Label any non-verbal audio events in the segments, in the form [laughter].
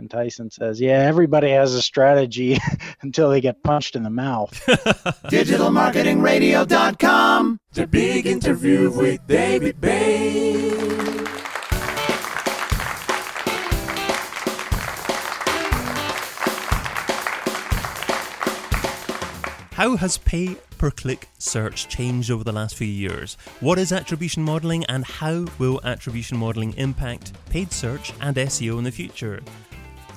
And Tyson says, Yeah, everybody has a strategy [laughs] until they get punched in the mouth. [laughs] DigitalMarketingRadio.com. The big interview with David Bain. How has pay per click search changed over the last few years? What is attribution modeling and how will attribution modeling impact paid search and SEO in the future?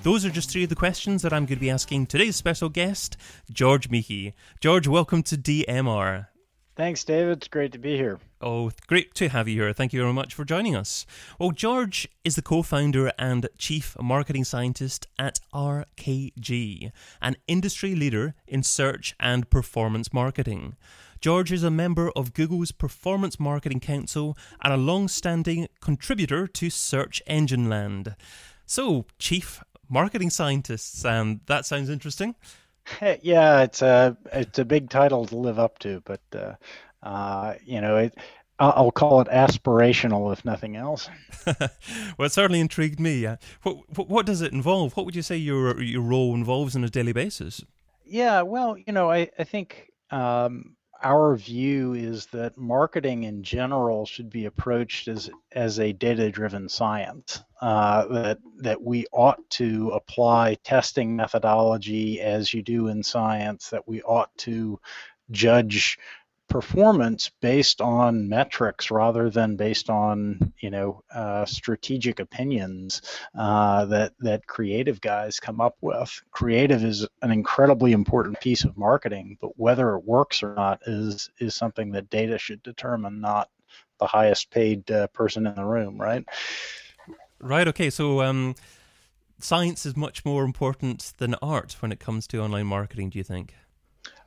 Those are just three of the questions that I'm going to be asking today's special guest, George Michie. George, welcome to DMR. Thanks, David. It's great to be here. Oh, great to have you here. Thank you very much for joining us. Well, George is the co founder and chief marketing scientist at RKG, an industry leader in search and performance marketing. George is a member of Google's Performance Marketing Council and a long standing contributor to Search Engine Land. So, chief marketing scientists, and that sounds interesting. yeah, it's a it's a big title to live up to, but uh, uh, you know, it, I'll call it aspirational, if nothing else. [laughs] well, it certainly intrigued me. Uh, what, what, what does it involve? What would you say your your role involves on a daily basis? Yeah, well, you know, I I think um, our view is that marketing in general should be approached as as a data driven science uh, that that we ought to apply testing methodology as you do in science that we ought to judge performance based on metrics rather than based on you know uh, strategic opinions uh, that that creative guys come up with. Creative is an incredibly important piece of marketing, but whether it works or not is is something that data should determine, not the highest paid uh, person in the room, right? Right. Okay. So. Um, science is much more important than art when it comes to online marketing, do you think?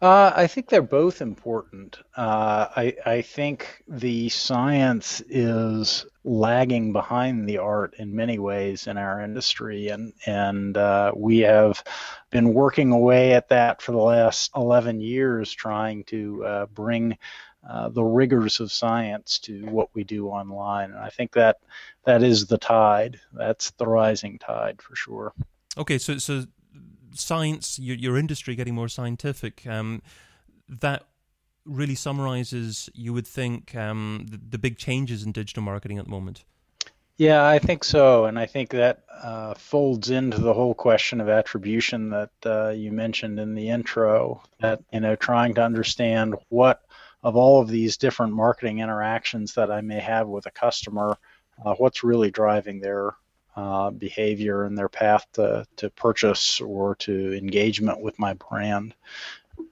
Uh, I think they're both important. Uh, I, I think the science is lagging behind the art in many ways in our industry, and and uh, we have been working away at that for the last 11 years, trying to uh, bring uh, the rigors of science to what we do online. And I think that that is the tide. That's the rising tide for sure. Okay, so so science, your, your industry getting more scientific, um, that really summarizes, you would think, um, the, the, big changes in digital marketing at the moment. Yeah, I think so, and I think that uh, folds into the whole question of attribution that uh, you mentioned in the intro. That you know, trying to understand what of all of these different marketing interactions that I may have with a customer, uh, what's really driving their uh, behavior and their path to, to purchase or to engagement with my brand.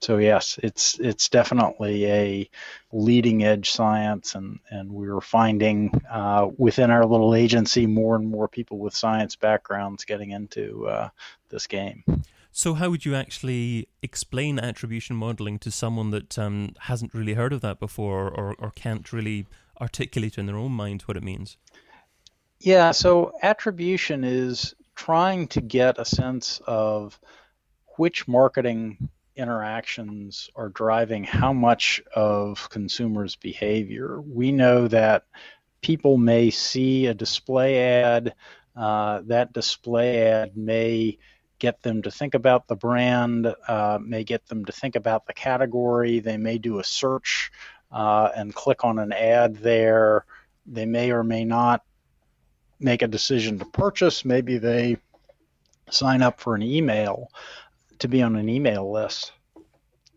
So yes, it's it's definitely a leading edge science, and and we're finding uh, within our little agency more and more people with science backgrounds getting into uh, this game. So, how would you actually explain attribution modeling to someone that um, hasn't really heard of that before, or, or can't really articulate in their own mind what it means? Yeah, so attribution is trying to get a sense of which marketing interactions are driving how much of consumers' behavior. We know that people may see a display ad, uh, that display ad may get them to think about the brand, uh, may get them to think about the category, they may do a search uh, and click on an ad there. They may or may not make a decision to purchase. Maybe they sign up for an email to be on an email list.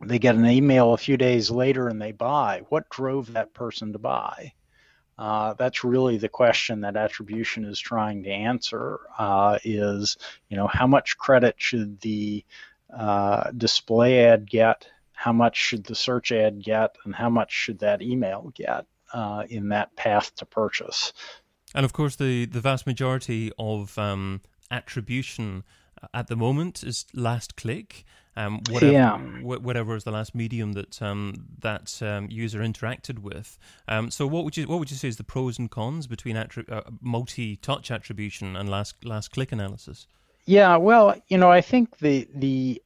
They get an email a few days later and they buy. What drove that person to buy? Uh, that's really the question that attribution is trying to answer. Uh, is you know how much credit should the uh, display ad get? How much should the search ad get? And how much should that email get uh, in that path to purchase? And of course, the, the vast majority of um, attribution at the moment is last click. Um, whatever, yeah. wh- whatever is the last medium that um, that um, user interacted with. Um, so, what would you what would you say is the pros and cons between attri- uh, multi-touch attribution and last last click analysis? Yeah, well, you know, I think the the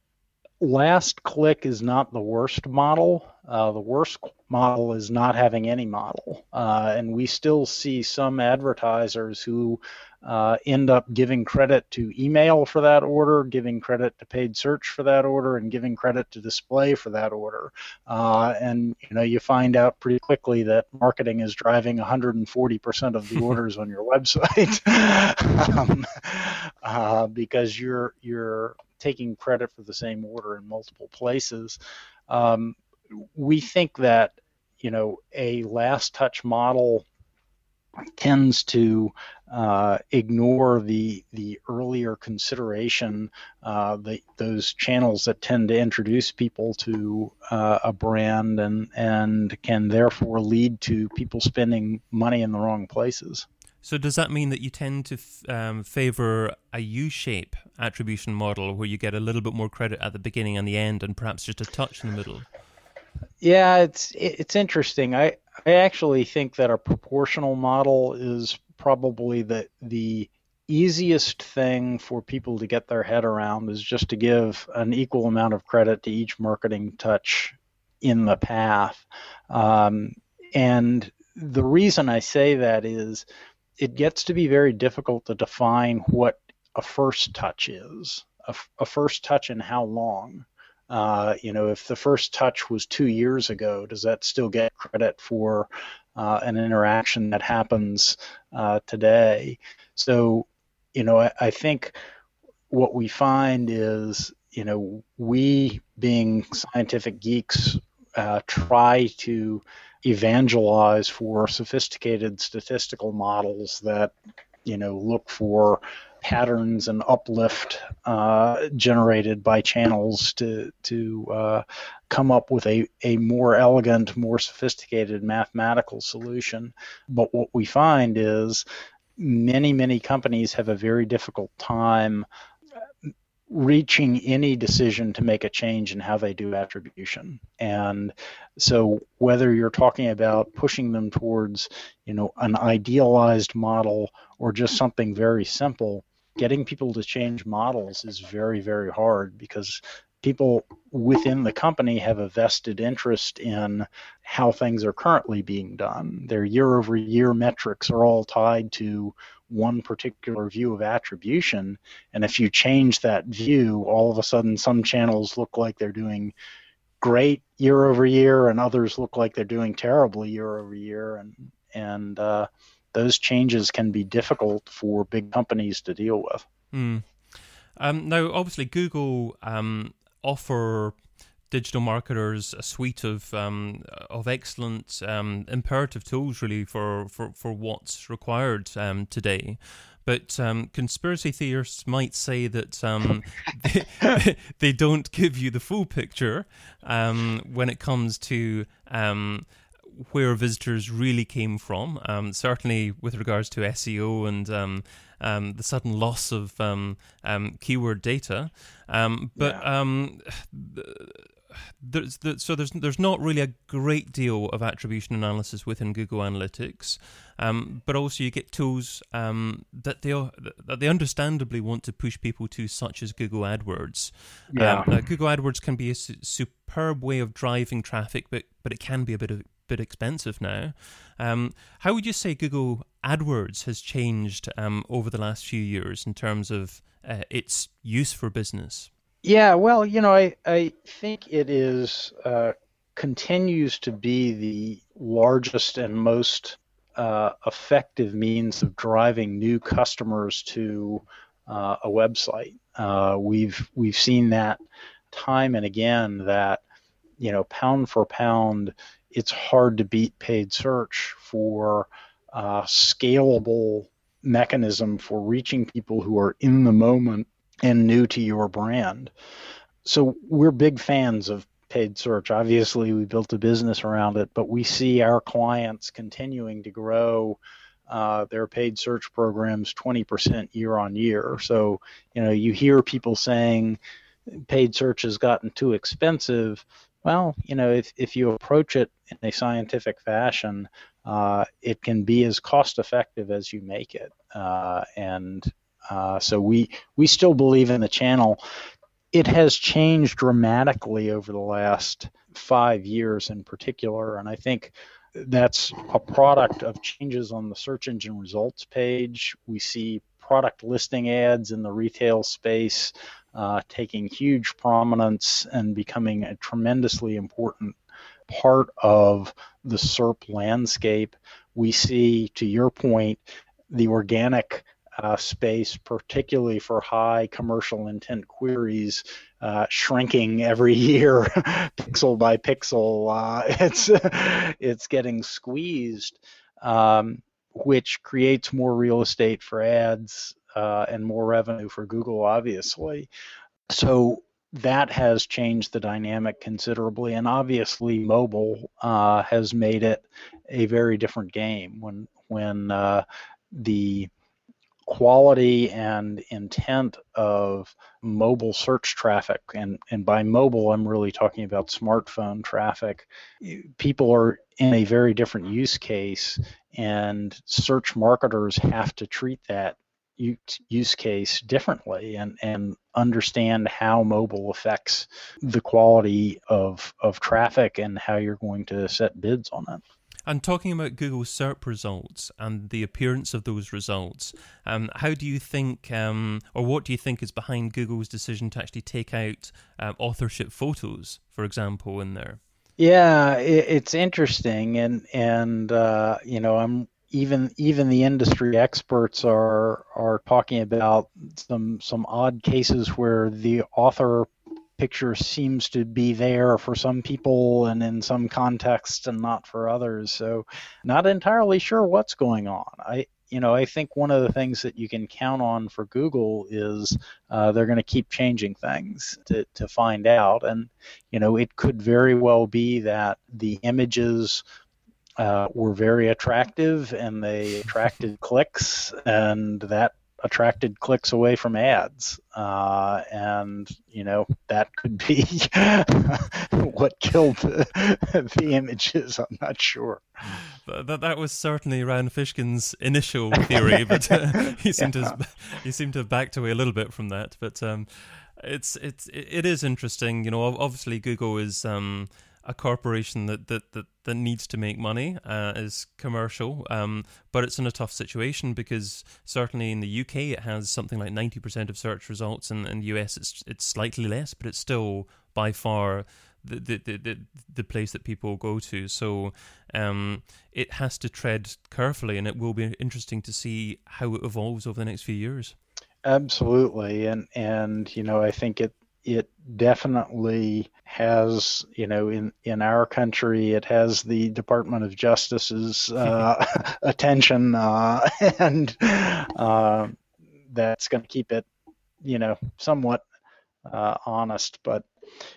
last click is not the worst model. Uh, the worst model is not having any model. Uh, and we still see some advertisers who uh, end up giving credit to email for that order, giving credit to paid search for that order, and giving credit to display for that order. Uh, and you know you find out pretty quickly that marketing is driving 140% of the [laughs] orders on your website [laughs] um, uh, because you're you're taking credit for the same order in multiple places. Um, we think that you know a last touch model tends to uh, ignore the the earlier consideration, uh, the, those channels that tend to introduce people to uh, a brand and and can therefore lead to people spending money in the wrong places. So does that mean that you tend to f- um, favor a U-shape attribution model where you get a little bit more credit at the beginning and the end, and perhaps just a touch in the middle? Yeah, it's it's interesting. I I actually think that a proportional model is probably the the easiest thing for people to get their head around is just to give an equal amount of credit to each marketing touch in the path. Um, and the reason I say that is it gets to be very difficult to define what a first touch is. A, a first touch and how long. Uh, you know, if the first touch was two years ago, does that still get credit for uh, an interaction that happens uh, today? So, you know, I, I, think what we find is, you know, we being scientific geeks uh, try to evangelize for sophisticated statistical models that, you know, look for patterns and uplift uh, generated by channels to to uh, come up with a, a more elegant, more sophisticated mathematical solution. But what we find is many many companies have a very difficult time reaching any decision to make a change in how they do attribution. And so whether you're talking about pushing them towards, you know, an idealized model or just something very simple, getting people to change models is very, very hard because people within the company have a vested interest in how things are currently being done. Their year over year metrics are all tied to one particular view of attribution. And if you change that view, all of a sudden some channels look like they're doing great year over year and others look like they're doing terribly year over year. And, and, uh, those changes can be difficult for big companies to deal with. Mm. Um, now, obviously, Google um, offer digital marketers a suite of um, of excellent um, imperative tools, really, for, for, for what's required um, today. But um, conspiracy theorists might say that um, they, [laughs] they, don't give you the full picture um, when it comes to where visitors really came from. Um, certainly with regards to SEO and um, um, the sudden loss of um, um, keyword data, um, but yeah. there's, so there's there's not really a great deal of attribution analysis within Google Analytics, but also you get tools that they are, that they understandably want to push people to, such as Google AdWords. Yeah. now Google AdWords can be a su- superb way of driving traffic, but but it can be a bit of bit expensive now. Um, how would you say Google AdWords has changed um, over the last few years in terms of uh, its use for business? Yeah, well, you know, I, I think it is uh, continues to be the largest and most uh, effective means of driving new customers to uh, a website. Uh, we've we've seen that time and again that you know pound for pound it's hard to beat paid search for a scalable mechanism for reaching people who are in the moment and new to your brand. So we're big fans of paid search. Obviously, we built a business around it, but we see our clients continuing to grow uh, their paid search programs 20% year on year. So, you know, you hear people saying paid search has gotten too expensive. Well, you know, if, if you approach it in a scientific fashion, uh, it can be as cost effective as you make it. Uh, and uh, so we we still believe in the channel. It has changed dramatically over the last five years in particular, and I think that's a product of changes on the search engine results page. We see product listing ads in the retail space uh, taking huge prominence and becoming a tremendously important part of the SERP landscape. We see, to your point, the organic uh, space, particularly for high commercial intent queries, uh, shrinking every [laughs] year, pixel by pixel. Uh, [laughs] it's it's getting squeezed, um, which creates more real estate for ads uh, and more revenue for Google, obviously. So that has changed the dynamic considerably, and obviously mobile uh, has made it a very different game when when uh, the quality and intent of mobile search traffic and and by mobile I'm really talking about smartphone traffic people are in a very different use case and search marketers have to treat that use case differently and, and understand how mobile affects the quality of, of traffic and how you're going to set bids on it. And talking about Google SERP results and the appearance of those results, um, how do you think, um, or what do you think is behind Google's decision to actually take out um, authorship photos, for example, in there? Yeah, it, it's interesting, and and uh, you know I'm even even the industry experts are are talking about some some odd cases where the author picture seems to be there for some people and in some contexts and not for others. So not entirely sure what's going on. I you know i think one of the things that you can count on for google is uh, they're going to keep changing things to, to find out. And you know it could very well be that the images uh, were very attractive and they [laughs] attracted clicks and that attracted clicks away from ads. Uh, and you know that could be [laughs] what killed the, [laughs] the, images. I'm not sure. That, that was certainly rand fishkin's initial theory but uh, he seemed yeah. to he seemed to have backed away a little bit from that. But um, it's it's it is interesting. You know obviously google is um, a corporation that that that, that needs to make money uh, is commercial, um, but it's in a tough situation because certainly in the UK it has something like ninety percent of search results, and in the US it's it's slightly less, but it's still by far the the the, the place that people go to. So um, it has to tread carefully, and it will be interesting to see how it evolves over the next few years. Absolutely, and and you know I think it it definitely has, you know, in, in our country, it has the Department of Justice's uh, [laughs] attention, uh, [laughs] and uh, that's going to keep it, you know, somewhat uh, honest. But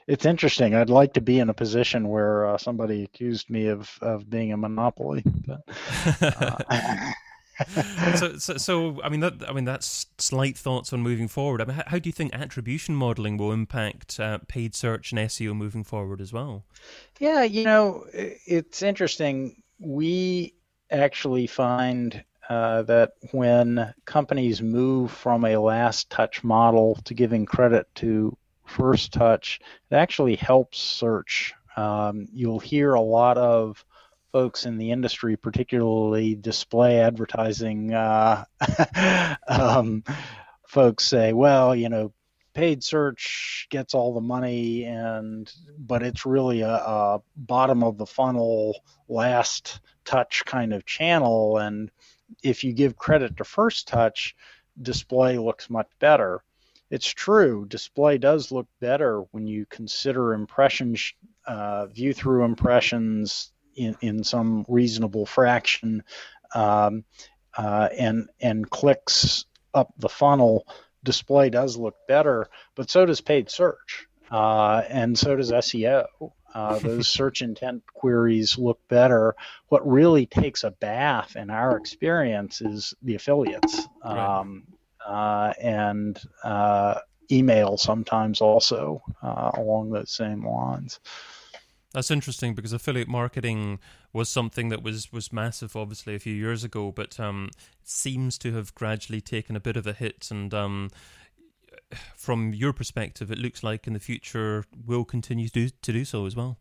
it's interesting. I'd like to be in a position where uh, somebody accused me of, of being a monopoly. But, uh, [laughs] [laughs] so, so, so, I mean, that, I mean, that's slight thoughts on moving forward. I mean, how, how do you think attribution modeling will impact uh, paid search and SEO moving forward as well? Yeah, you know, it's interesting. We actually find uh, that when companies move from a last touch model to giving credit to first touch, it actually helps search. Um, you'll hear a lot of folks in the industry, particularly display advertising uh, [laughs] um, folks, say, well, you know, paid search gets all the money, and but it's really a, a bottom of the funnel, last touch kind of channel, and if you give credit to first touch, display looks much better. It's true, display does look better when you consider impressions, uh, view through impressions, in, in some reasonable fraction um, uh, and and clicks up the funnel display does look better but so does paid search uh, and so does SEO uh, [laughs] those search intent queries look better. What really takes a bath in our experience is the affiliates um, uh, and uh, email sometimes also uh, along those same lines that's interesting because affiliate marketing was something that was, was massive, obviously, a few years ago, but um, seems to have gradually taken a bit of a hit. And um, from your perspective, it looks like in the future will continue to do, to do so as well.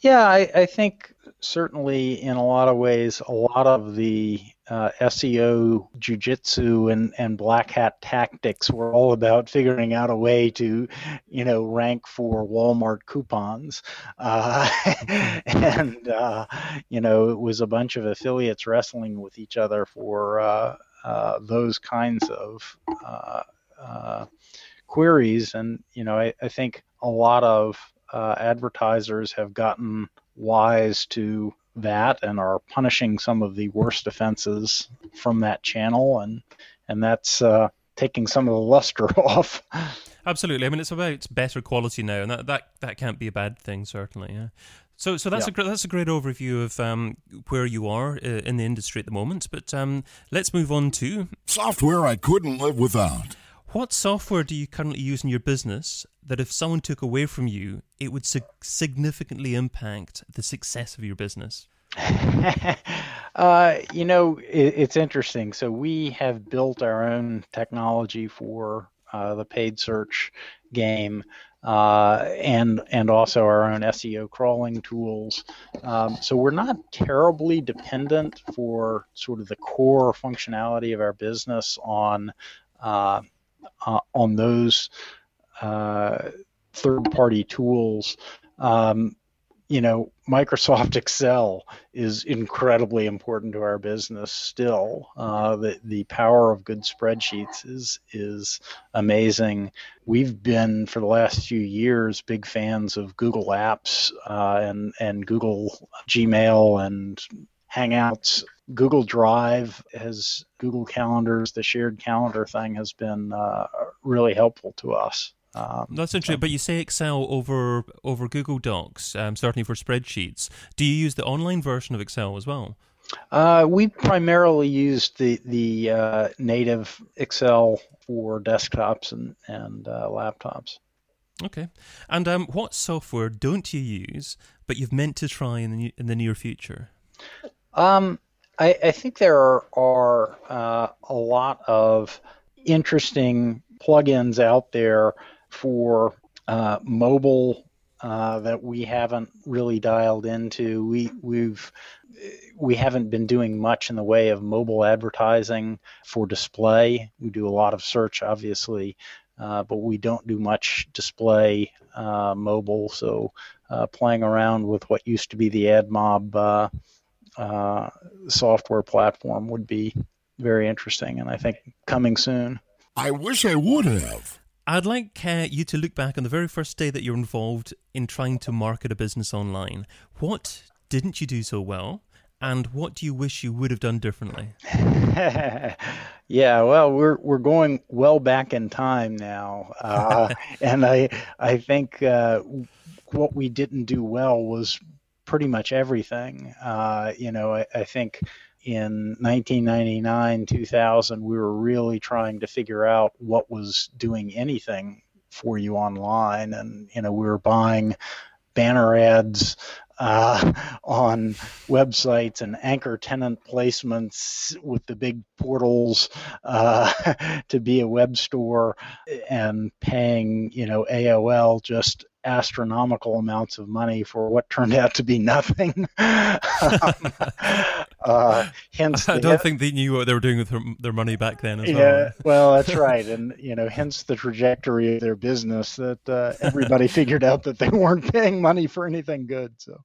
Yeah, I, I think certainly in a lot of ways, a lot of the uh, SEO jujitsu and, and black hat tactics were all about figuring out a way to, you know, rank for Walmart coupons. Uh, [laughs] and, uh, you know, it was a bunch of affiliates wrestling with each other for uh, uh, those kinds of uh, queries. And, you know, I, I, think a lot of advertisers have gotten wise to that and are punishing some of the worst offenses from that channel, and and that's uh, taking some of the luster [laughs] off. Absolutely. I mean, it's about better quality now, and that that, that can't be a bad thing, certainly. Yeah. So, so that's yeah. a that's a great overview of um, where you are uh, in the industry at the moment. But um, let's move on to software I couldn't live without. What software do you currently use in your business that if someone took away from you, it would significantly impact the success of your business? [laughs] uh, you know, it, it's interesting. So we have built our own technology for uh, the paid search game. Uh, and and also our own SEO crawling tools. Um, so we're not terribly dependent for sort of the core functionality of our business on uh, on those uh, third-party tools. Um, you know, Microsoft [laughs] Excel is incredibly important to our business still. Uh, the the power of good spreadsheets is is amazing. We've been for the last few years big fans of Google Apps uh, and and Google Gmail and Hangouts Google Drive has Google Calendars, the shared calendar thing has been uh, really helpful to us. Um, That's interesting. But you say Excel over over Google Docs, um, certainly for spreadsheets. Do you use the online version of Excel as well? Uh, we primarily used the the uh, native Excel for desktops and and uh, laptops. Okay. And um, what software don't you use, but you've meant to try in the in the near future? Um, I, I think there are, uh, a lot of interesting plugins out there for uh, mobile uh, that we haven't really dialed into. We we've we haven't been doing much in the way of mobile advertising for display. We do a lot of search, obviously, uh, but we don't do much display uh, mobile. So uh, playing around with what used to be the AdMob uh, software platform would be very interesting, and I think coming soon. I wish I would have. I'd like uh, you to look back on the very first day that you're involved in trying to market a business online. What didn't you do so well? And what do you wish you would have done differently? [laughs] yeah, well, we're we're going well back in time now, uh, [laughs] and I I think uh, what we didn't do well was pretty much everything. Uh, you know, I, I, think in 1999, 2000, we were really trying to figure out what was doing anything for you online, and you know, we were buying banner ads uh, [laughs] on websites and anchor tenant placements with the big portals uh, [laughs] to be a web store and paying you know AOL just astronomical amounts of money for what turned out to be nothing. [laughs] um, uh, hence, [laughs] I don't think they knew what they were doing with their money back then. yeah, well. [laughs] well, that's right, and you know, hence the trajectory of their business that uh, everybody figured out that they weren't paying money for anything good. So,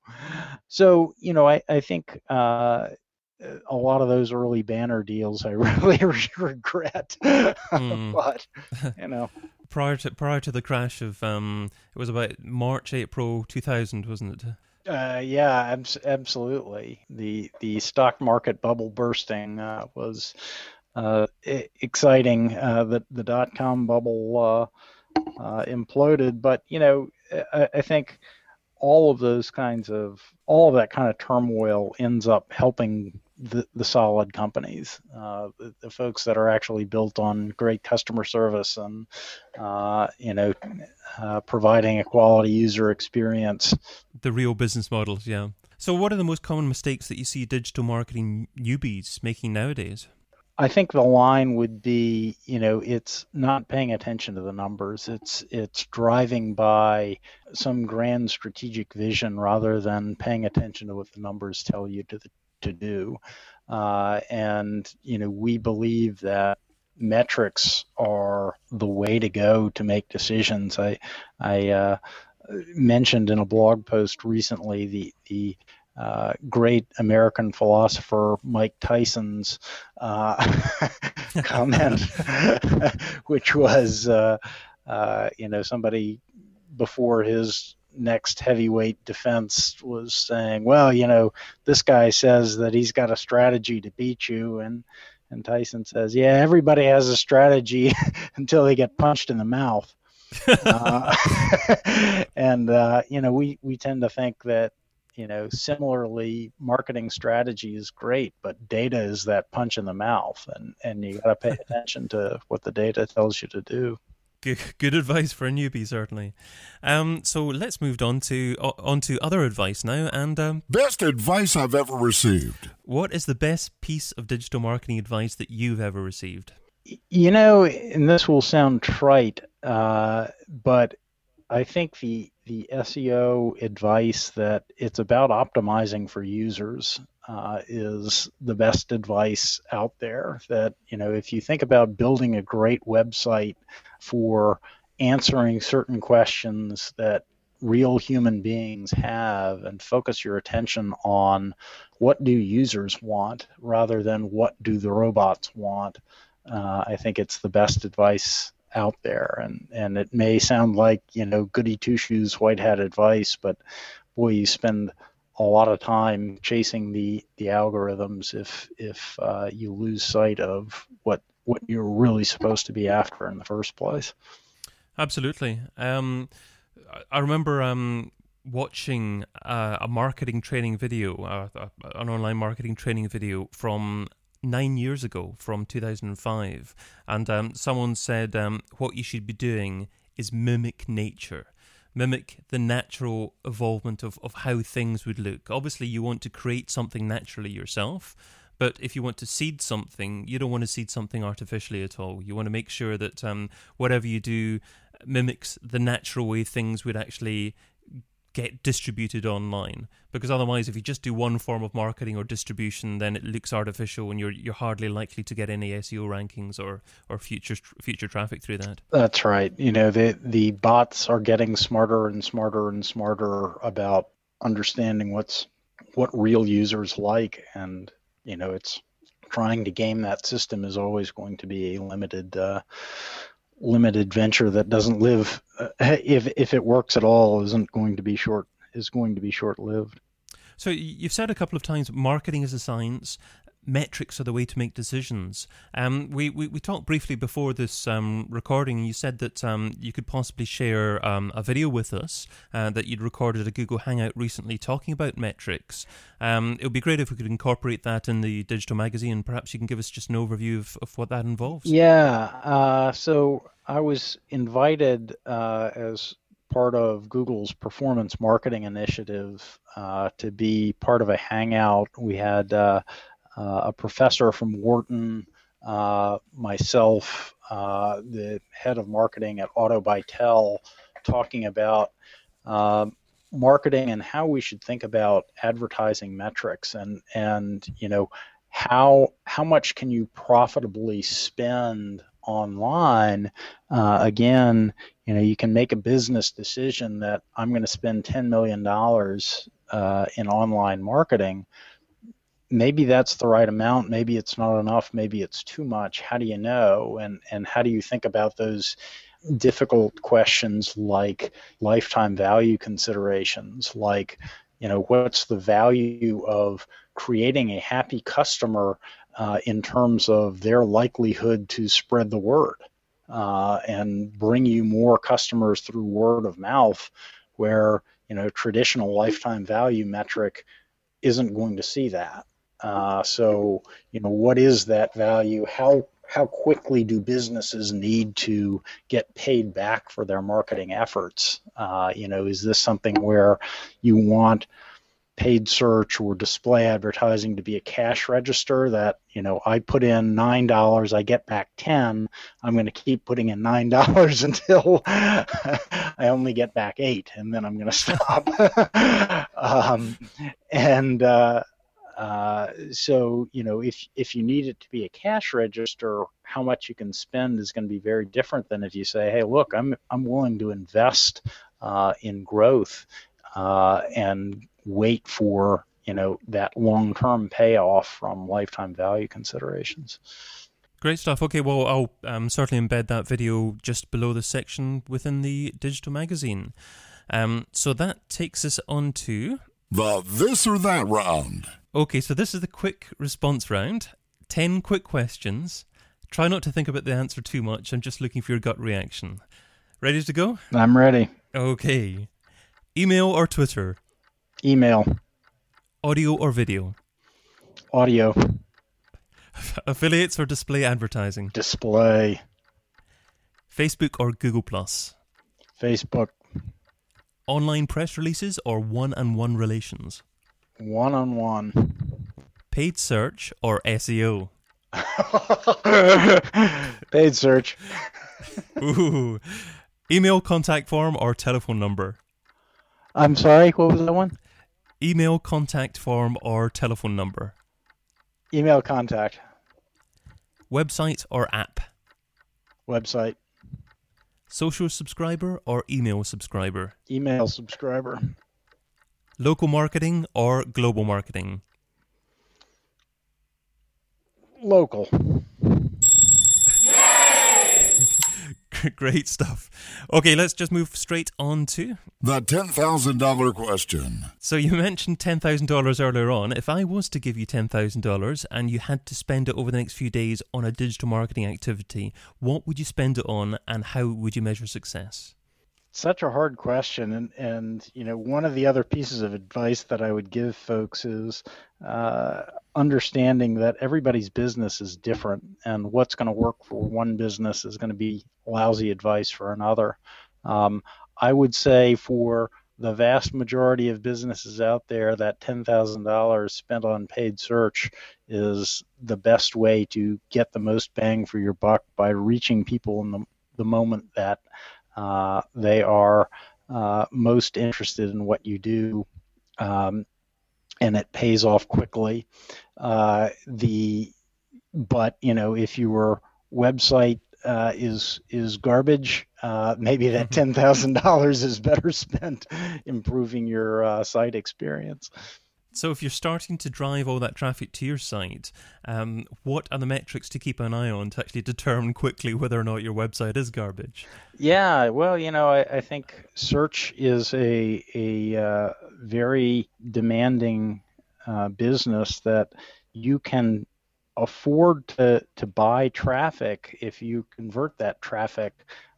so you know, I I think. Uh, a lot of those early banner deals I really regret, mm. but you know prior to prior to the crash of um, it was about March April 2000, wasn't it? Uh, yeah, abs- absolutely. The the stock market bubble bursting uh, was uh, I- exciting. Uh, the the dot com bubble uh, uh, imploded, but you know, I, I think all of those kinds of all of that kind of turmoil ends up helping the, the solid companies, uh, the, the, folks that are actually built on great customer service and uh, you know uh, providing a quality user experience. The real business models, yeah. So, what are the most common mistakes that you see digital marketing newbies making nowadays? I think the line would be, you know, it's not paying attention to the numbers. It's it's driving by some grand strategic vision rather than paying attention to what the numbers tell you to to do. Uh, and you know, we believe that metrics are the way to go to make decisions. I I uh, mentioned in a blog post recently the the uh, great American philosopher Mike Tyson's uh, [laughs] comment, [laughs] which was, uh, uh, you know, somebody before his next heavyweight defense was saying, well, you know, this guy says that he's got a strategy to beat you, and and Tyson says, yeah, everybody has a strategy [laughs] until they get punched in the mouth. uh, [laughs] and uh, you know, we we tend to think that you know, similarly, marketing strategy is great, but data is that punch in the mouth, and and you got to pay attention to what the data tells you to do. Good, good advice for a newbie, certainly. Um, so let's move on to on to other advice now. And um, best advice I've ever received. What is the best piece of digital marketing advice that you've ever received? You know, and this will sound trite, uh, but I think the the SEO advice that it's about optimizing for users uh, is the best advice out there. That you know, if you think about building a great website for answering certain questions that real human beings have and focus your attention on what do users want rather than what do the robots want uh, i think it's the best advice out there. And and it may sound like you know goody two shoes white hat advice but boy you spend a lot of time chasing the the algorithms if if uh, you lose sight of what what you're really supposed to be after in the first place absolutely um, i remember um, watching uh, a marketing training video uh, an online marketing training video from nine years ago from 2005. And um, someone said um, what you should be doing is mimic nature. Mimic the natural evolvement of, of how things would look. Obviously, you want to create something naturally yourself, but if you want to seed something, you don't want to seed something artificially at all. You want to make sure that um, whatever you do mimics the natural way things would actually get distributed online. Because otherwise if you just do one form of marketing or distribution then it looks artificial and you're you're hardly likely to get any SEO rankings or or future future traffic through that. That's right. You know the the bots are getting smarter and smarter and smarter about understanding what's what real users like and you know it's trying to game that system is always going to be a limited uh, limited venture that doesn't live uh, if if it works at all isn't going to be short is going to be short lived. So you've said a couple of times marketing is a science metrics are the way to make decisions. Um, we, we, we talked briefly before this um, recording. You said that um, you could possibly share um, a video with us uh, that you'd recorded a Google Hangout recently talking about metrics. Um, it would be great if we could incorporate that in the digital magazine. Perhaps you can give us just an overview of, of what that involves. Yeah. Uh, so I was invited uh, as part of Google's performance marketing initiative uh, to be part of a hangout. We had uh, a professor from Wharton, uh, myself, uh, the head of marketing at AutoBytel, talking about marketing and how we should think about advertising metrics and and you know how how much can you profitably spend online? Uh, again you know you can make a business decision that i'm going to spend 10 million dollars uh, in online marketing maybe that's the right amount maybe it's not enough maybe it's too much how do you know? And and how do you think about those difficult questions like lifetime value considerations like you know what's the value of creating a happy customer uh, in terms of their likelihood to spread the word uh, and bring you more customers through word of mouth where you know traditional lifetime value metric isn't going to see that uh, so, you know, what is that value? How how quickly do businesses need to get paid back for their marketing efforts? Uh, you know, is this something where you want paid search or display advertising to be a cash register that you know i put in nine dollars i get back ten i'm going to keep putting in nine [laughs] dollars until [laughs] i only get back eight and then i'm going [laughs] to stop um, and uh, uh, so you know if if you need it to be a cash register how much you can spend is going to be very different than if you say hey look i'm i'm willing to invest uh, in growth uh, and wait for you know that long-term payoff from lifetime value considerations. Great stuff. Okay, well, I'll um, certainly embed that video just below the section within the digital magazine. Um, so that takes us on to the this or that round. Okay, so this is the quick response round. Ten quick questions. Try not to think about the answer too much. I'm just looking for your gut reaction. Ready to go? I'm ready. Okay. Email or Twitter? Email. Audio or video? Audio. [laughs] Affiliates or display advertising? Display. Facebook or Google Plus? Facebook. Online press releases or one-on-one relations? One-on-one. Paid search or SEO? [laughs] Paid search. Ooh. Email contact form or telephone number? I'm sorry, what was that one? Email contact form or telephone number? Email contact. Website or app? Website. Social subscriber or email subscriber? Email subscriber. Local marketing or global marketing? Local. [laughs] Great stuff. Okay, let's just move straight on to the $10,000 question. So, you mentioned $10,000 earlier on. If I was to give you $10,000 and you had to spend it over the next few days on a digital marketing activity, what would you spend it on and how would you measure success? Such a hard question and and you know one of the other pieces of advice that i would give folks is uh, understanding that everybody's business is different and what's going to work for one business is going to be lousy advice for another. Um, i would say for the vast majority of businesses out there that $10,000 spent on paid search is the best way to get the most bang for your buck by reaching people in the, the moment that uh, they are uh, most interested in what you do, um, and it pays off quickly. Uh, the but you know if your website uh, is is garbage, uh, maybe that ten thousand dollars is better [laughs] spent improving your site experience. So, if you're starting to drive all that traffic to your site, um, what are the metrics to keep an eye on to actually determine quickly whether or not your website is garbage? Yeah, well, you know, I, I think search is a a uh, very demanding uh, business that you can afford to to buy traffic if you convert that traffic.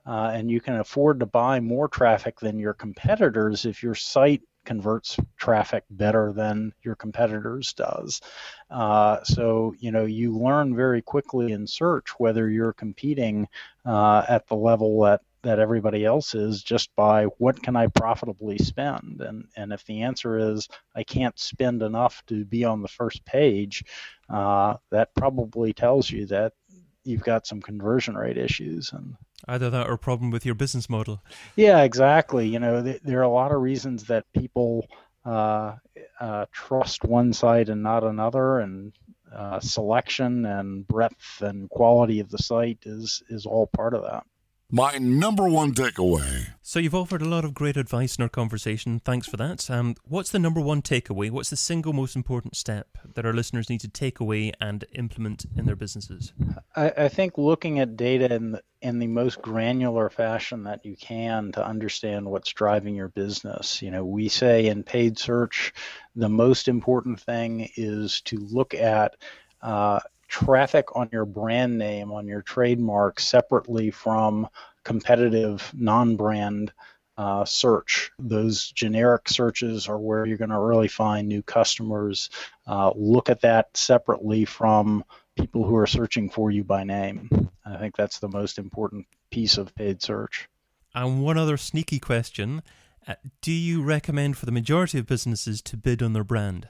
Uh, and you can afford to buy more traffic than your competitors if your site converts traffic better than your competitors does. Uh, so you know you learn very quickly in search whether you're competing uh, at the level that that everybody else is just by what can I profitably spend and and if the answer is I can't spend enough to be on the first page, uh, that probably tells you that you've got some conversion rate issues and either that or a problem with your business model. Yeah exactly. You know th- there are a lot of reasons that people uh, uh, trust one site and not another and uh, selection and breadth and quality of the site is is all part of that my number one takeaway. So you've offered a lot of great advice in our conversation. Thanks for that. Um, what's the number one takeaway? What's the single most important step that our listeners need to take away and implement in their businesses? I, I think looking at data in the, in the most granular fashion that you can to understand what's driving your business. You know, we say in paid search, the most important thing is to look at uh, traffic on your brand name, on your trademark, separately from competitive non brand uh, search. Those generic searches are where you're going to really find new customers. Uh, look at that separately from people who are searching for you by name. I think that's the most important piece of paid search. And one other sneaky question Uh, do you recommend for the majority of businesses to bid on their brand?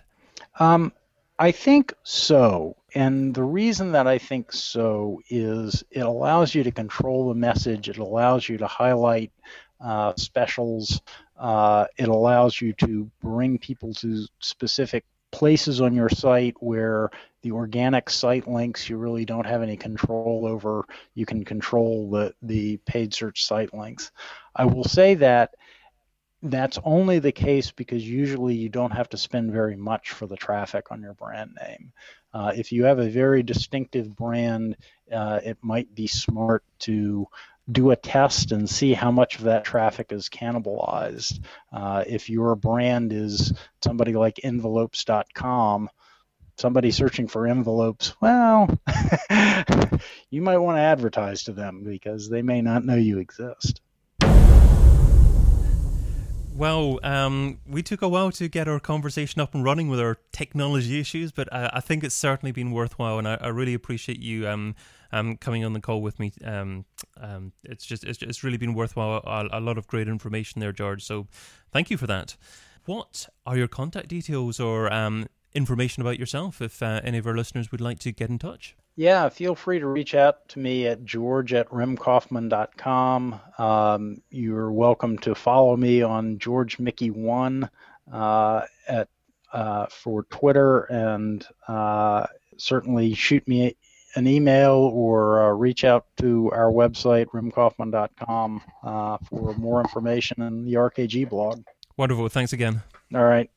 Um, I think so. And the reason that I think so is it allows you to control the message, it allows you to highlight uh, specials, uh, it allows you to bring people to specific places on your site where the organic site links you really don't have any control over. You can control the, the paid search site links. I will say that that's only the case because usually you don't have to spend very much for the traffic on your brand name. Uh, if you have a very distinctive brand, uh, it might be smart to do a test and see how much of that traffic is cannibalized. Uh, if your brand is somebody like envelopes.com, somebody searching for envelopes, well, [laughs] you might want to advertise to them because they may not know you exist. Well, um, we took a while to get our conversation up and running with our technology issues, but I, I think it's certainly been worthwhile, and I, I really appreciate you um, um, coming on the call with me. Um, um, it's just it's, it's really been worthwhile. A, a, lot of great information there, George. So, thank you for that. What are your contact details or um, information about yourself if uh, any of our listeners would like to get in touch? Yeah, feel free to reach out to me at george at rimmkaufman.com. Um, you're welcome to follow me on George Michie1 uh, at uh, for Twitter and uh, certainly shoot me an email or uh, reach out to our website, rimmkaufman.com, uh, for more information and the RKG blog. Wonderful. Thanks again. All right.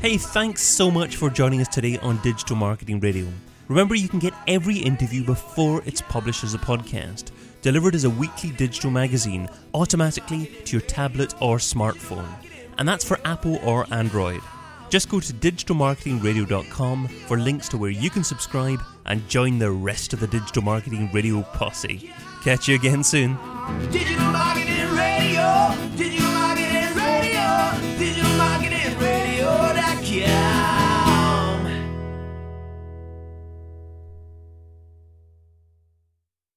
Hey, thanks so much for joining us today on Digital Marketing Radio. Remember, you can get every interview before it's published as a podcast, delivered as a weekly digital magazine automatically to your tablet or smartphone. And that's for Apple or Android. Just go to digitalmarketingradio.com for links to where you can subscribe and join the rest of the Digital Marketing Radio posse. Catch you again soon.